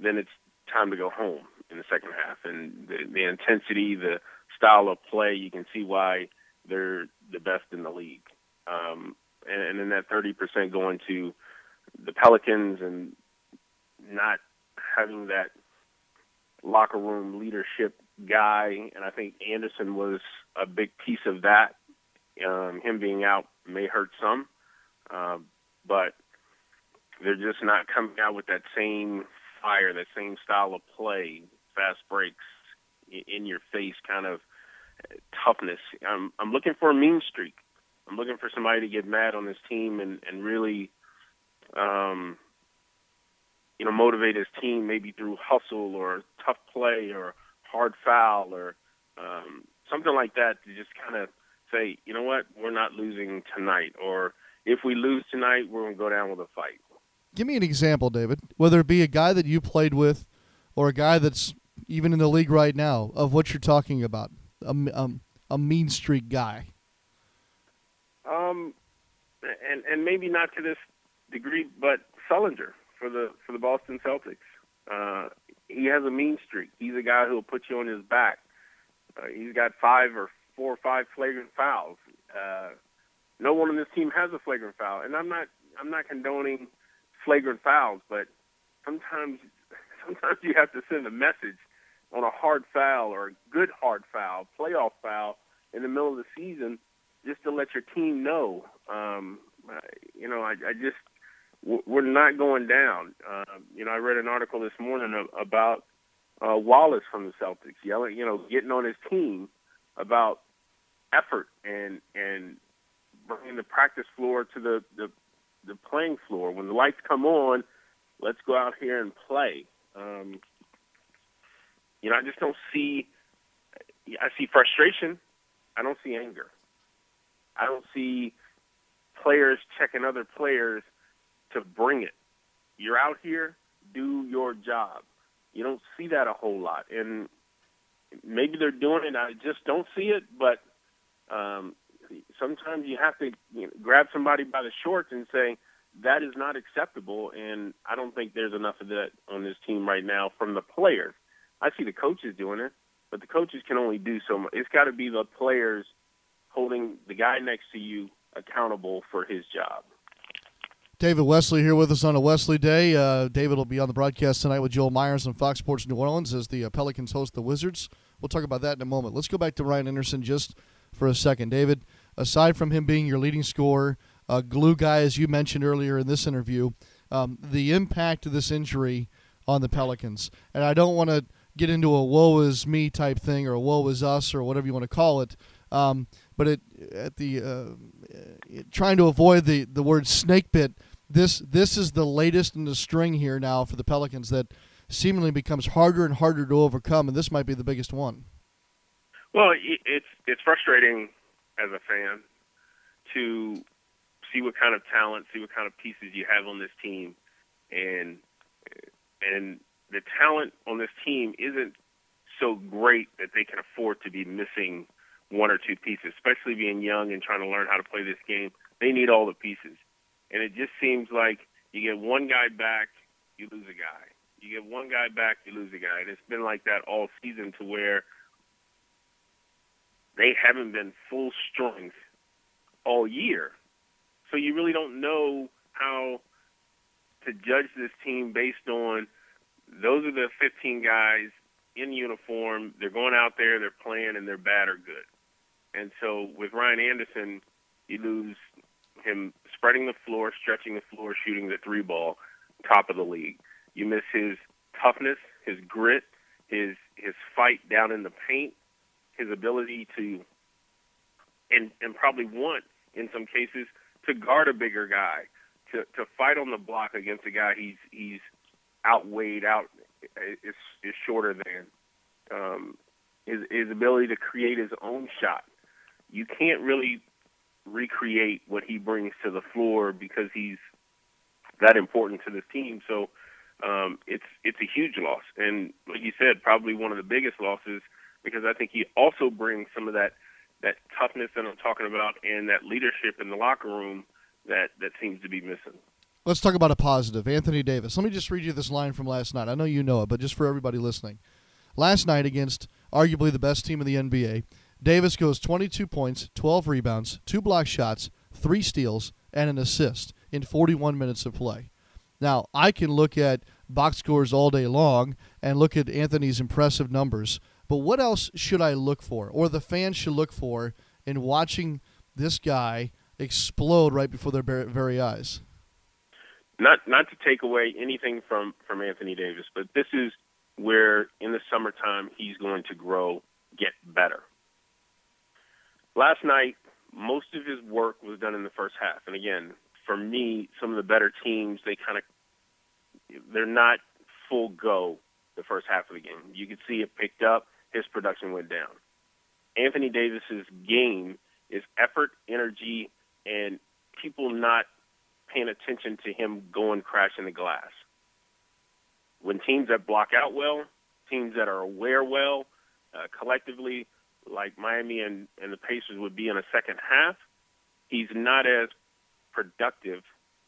then it's time to go home in the second half, and the, the intensity, the style of play, you can see why they're the best in the league. Um, and, then that 30% going to the Pelicans and not having that locker room leadership guy. And I think Anderson was a big piece of that. Um, him being out may hurt some, uh, but they're just not coming out with that same fire, that same style of play, fast breaks, in your face kind of toughness. I'm I'm looking for a mean streak. I'm looking for somebody to get mad on this team and and really um you know, motivate his team maybe through hustle or tough play or hard foul or um, something like that to just kind of say, you know what, we're not losing tonight, or if we lose tonight, we're going to go down with a fight. Give me an example, David. Whether it be a guy that you played with, or a guy that's even in the league right now, of what you're talking about, a, um, a mean streak guy. Um, and and maybe not to this degree, but Sullinger for the for the Boston Celtics. Uh, he has a mean streak. He's a guy who will put you on his back. Uh, he's got five or four or five flagrant fouls. Uh, no one on this team has a flagrant foul, and I'm not I'm not condoning flagrant fouls, but sometimes [laughs] sometimes you have to send a message on a hard foul or a good hard foul, playoff foul in the middle of the season, just to let your team know. Um, you know, I, I just we're not going down. Uh, you know, I read an article this morning about uh, Wallace from the Celtics yelling, you know, getting on his team about effort and and bringing the practice floor to the the, the playing floor. When the lights come on, let's go out here and play. Um, you know, I just don't see. I see frustration. I don't see anger. I don't see players checking other players to bring it. You're out here, do your job. You don't see that a whole lot, and maybe they're doing it. I just don't see it. But um, sometimes you have to you know, grab somebody by the shorts and say that is not acceptable. And I don't think there's enough of that on this team right now from the players. I see the coaches doing it, but the coaches can only do so much. It's got to be the players holding the guy next to you accountable for his job. David Wesley here with us on a Wesley Day. Uh, David will be on the broadcast tonight with Joel Meyers on Fox Sports New Orleans as the uh, Pelicans host the Wizards. We'll talk about that in a moment. Let's go back to Ryan Anderson just for a second. David, aside from him being your leading scorer, uh, glue guy, as you mentioned earlier in this interview, um, the impact of this injury on the Pelicans. And I don't want to get into a woe is me type thing or a woe is us or whatever you want to call it. Um, but it at the uh, trying to avoid the, the word snake bit. This this is the latest in the string here now for the Pelicans that seemingly becomes harder and harder to overcome, and this might be the biggest one. Well, it's it's frustrating as a fan to see what kind of talent, see what kind of pieces you have on this team, and and the talent on this team isn't so great that they can afford to be missing one or two pieces, especially being young and trying to learn how to play this game. They need all the pieces. And it just seems like you get one guy back, you lose a guy. You get one guy back, you lose a guy. And it's been like that all season to where they haven't been full strength all year. So you really don't know how to judge this team based on those are the 15 guys in uniform. They're going out there, they're playing, and they're bad or good. And so with Ryan Anderson, you lose him spreading the floor, stretching the floor, shooting the three ball, top of the league. You miss his toughness, his grit, his his fight down in the paint, his ability to and and probably want in some cases to guard a bigger guy, to to fight on the block against a guy he's he's outweighed out is is shorter than um, his his ability to create his own shot. You can't really recreate what he brings to the floor because he's that important to this team. So um, it's it's a huge loss, and like you said, probably one of the biggest losses because I think he also brings some of that that toughness that I'm talking about and that leadership in the locker room that that seems to be missing. Let's talk about a positive. Anthony Davis. Let me just read you this line from last night. I know you know it, but just for everybody listening. Last night against arguably the best team in the NBA, Davis goes 22 points, 12 rebounds, two block shots, three steals, and an assist in 41 minutes of play. Now, I can look at box scores all day long and look at Anthony's impressive numbers, but what else should I look for, or the fans should look for, in watching this guy explode right before their very eyes? Not not to take away anything from from Anthony Davis, but this is where in the summertime he's going to grow, get better. Last night, most of his work was done in the first half, and again, for me, some of the better teams they kind of they're not full go the first half of the game. You could see it picked up. His production went down. Anthony Davis's game is effort, energy, and people not paying attention to him going crashing the glass. When teams that block out well, teams that are aware well, uh, collectively, like Miami and, and the Pacers would be in a second half, he's not as productive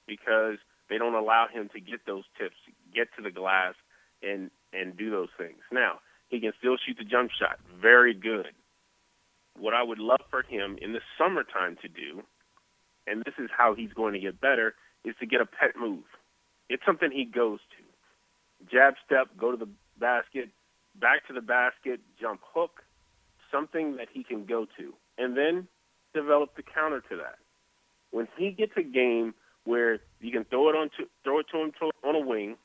because they don't allow him to get those tips, get to the glass, and and do those things. Now he can still shoot the jump shot, very good. What I would love for him in the summertime to do, and this is how he's going to get better, is to get a pet move. It's something he goes to. Jab step, go to the basket, back to the basket, jump hook, something that he can go to, and then develop the counter to that. When he gets a game where you can throw it on to, throw it to him to, on a wing,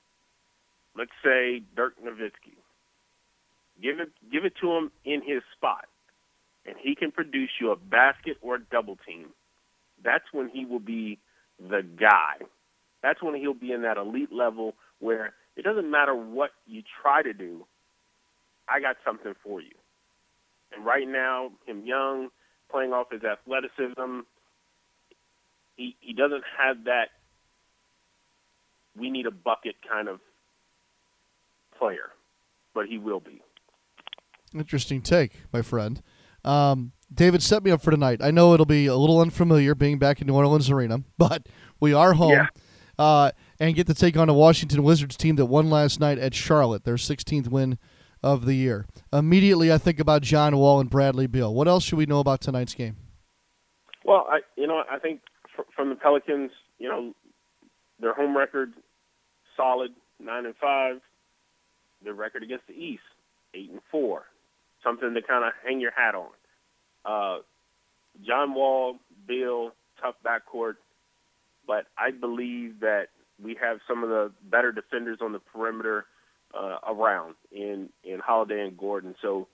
let's say Dirk Nowitzki, give it give it to him in his spot, and he can produce you a basket or a double team. That's when he will be the guy. That's when he'll be in that elite level where it doesn't matter what you try to do. I got something for you. And right now, him young, playing off his athleticism, he he doesn't have that. We need a bucket kind of player, but he will be. Interesting take, my friend. Um, David, set me up for tonight. I know it'll be a little unfamiliar being back in New Orleans Arena, [laughs] but we are home. Yeah. Uh, and get to take on a Washington Wizards team that won last night at Charlotte, their 16th win of the year. Immediately, I think about John Wall and Bradley Beal. What else should we know about tonight's game? Well, I you know I think fr- from the Pelicans, you know, their home record solid, nine and five. Their record against the East, eight and four. Something to kind of hang your hat on. Uh, John Wall, Beal, tough backcourt, but I believe that we have some of the better defenders on the perimeter uh, around in in Holiday and Gordon, so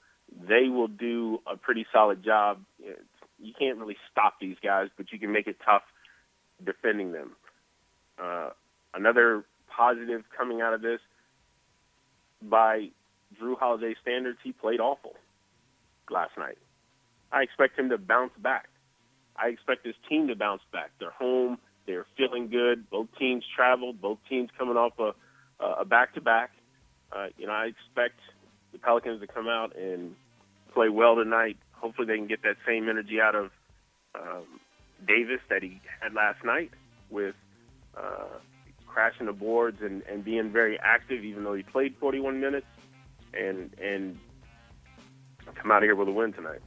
they will do a pretty solid job. You can't really stop these guys, but you can make it tough defending them. Uh, another positive coming out of this, by Jrue Holiday standards, he played awful last night. I expect him to bounce back. I expect his team to bounce back. They're home. They're feeling good. Both teams traveled. Both teams coming off a a back to back. You know, I expect the Pelicans to come out and play well tonight. Hopefully, they can get that same energy out of um, Davis that he had last night with uh, crashing the boards and, and being very active, even though he played 41 minutes, and and come out of here with a win tonight.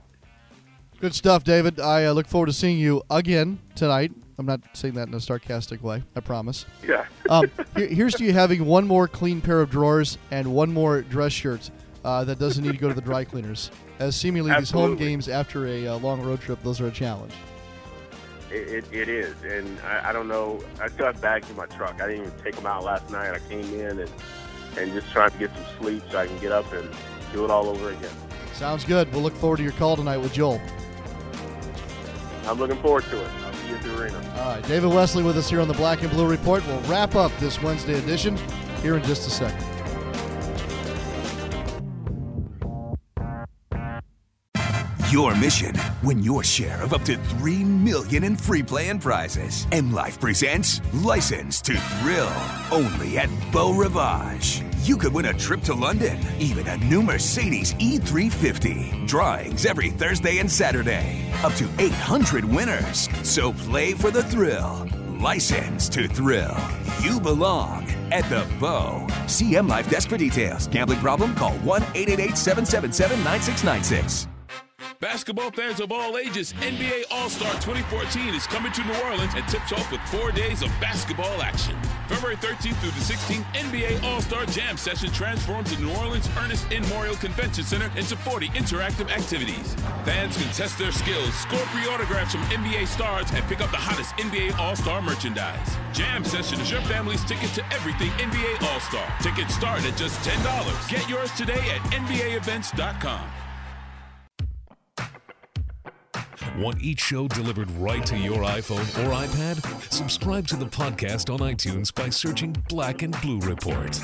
Good stuff, David. I uh, look forward to seeing you again tonight. I'm not saying that in a sarcastic way. I promise. Yeah. [laughs] um, here, here's to you having one more clean pair of drawers and one more dress shirt uh, that doesn't need to go to the dry cleaners. As seemingly these home games after a uh, long road trip, those are a challenge. It, it, it is, and I, I don't know. I still have bags in my truck. I didn't even take them out last night. I came in and and just trying to get some sleep so I can get up and do it all over again. Sounds good. We'll look forward to your call tonight with Joel. I'm looking forward to it. I'll see you at the arena. All right, David Wesley with us here on the Black and Blue Report. We'll wrap up this Wednesday edition here in just a second. Your mission, win your share of up to 3 million in free play and prizes. M Life presents License to Thrill, only at Beau Rivage. You could win a trip to London, even a new Mercedes E350. Drawings every Thursday and Saturday. Up to 800 winners. So play for the thrill. License to Thrill. You belong at the Beau. CM Life Desk for details. Gambling problem? Call 1 888 777 9696. Basketball fans of all ages, NBA All Star 2014 is coming to New Orleans and tips off with four days of basketball action. February 13th through the 16th, NBA All Star Jam Session transforms the New Orleans Ernest N. Morial Convention Center into 40 interactive activities. Fans can test their skills, score free autographs from NBA stars, and pick up the hottest NBA All Star merchandise. Jam Session is your family's ticket to everything NBA All Star. Tickets start at just $10. Get yours today at NBAEvents.com. Want each show delivered right to your iPhone or iPad? Subscribe to the podcast on iTunes by searching Black and Blue Report.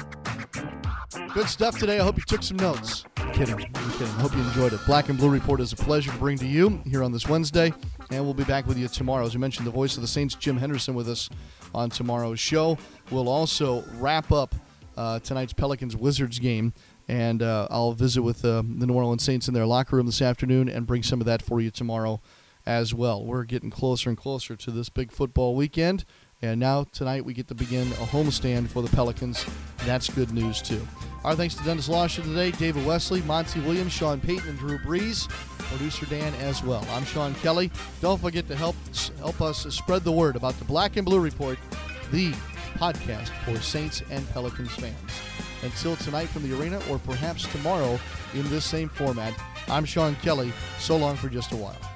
Good stuff today. I hope you took some notes. I'm kidding. I'm kidding. I hope you enjoyed it. Black and Blue Report is a pleasure to bring to you here on this Wednesday, and we'll be back with you tomorrow. As I mentioned, the voice of the Saints, Jim Henderson, with us on tomorrow's show. We'll also wrap up uh, tonight's Pelicans Wizards game, and uh, I'll visit with uh, the New Orleans Saints in their locker room this afternoon and bring some of that for you tomorrow as well. We're getting closer and closer to this big football weekend. And now tonight we get to begin a homestand for the Pelicans. That's good news too. Our thanks to Dennis Lauscha today, David Wesley, Monty Williams, Sean Payton, and Drew Brees. Producer Dan as well. I'm Sean Kelly. Don't forget to help help us spread the word about the Black and Blue Report, the podcast for Saints and Pelicans fans. Until tonight from the arena, or perhaps tomorrow in this same format, I'm Sean Kelly. So long for just a while.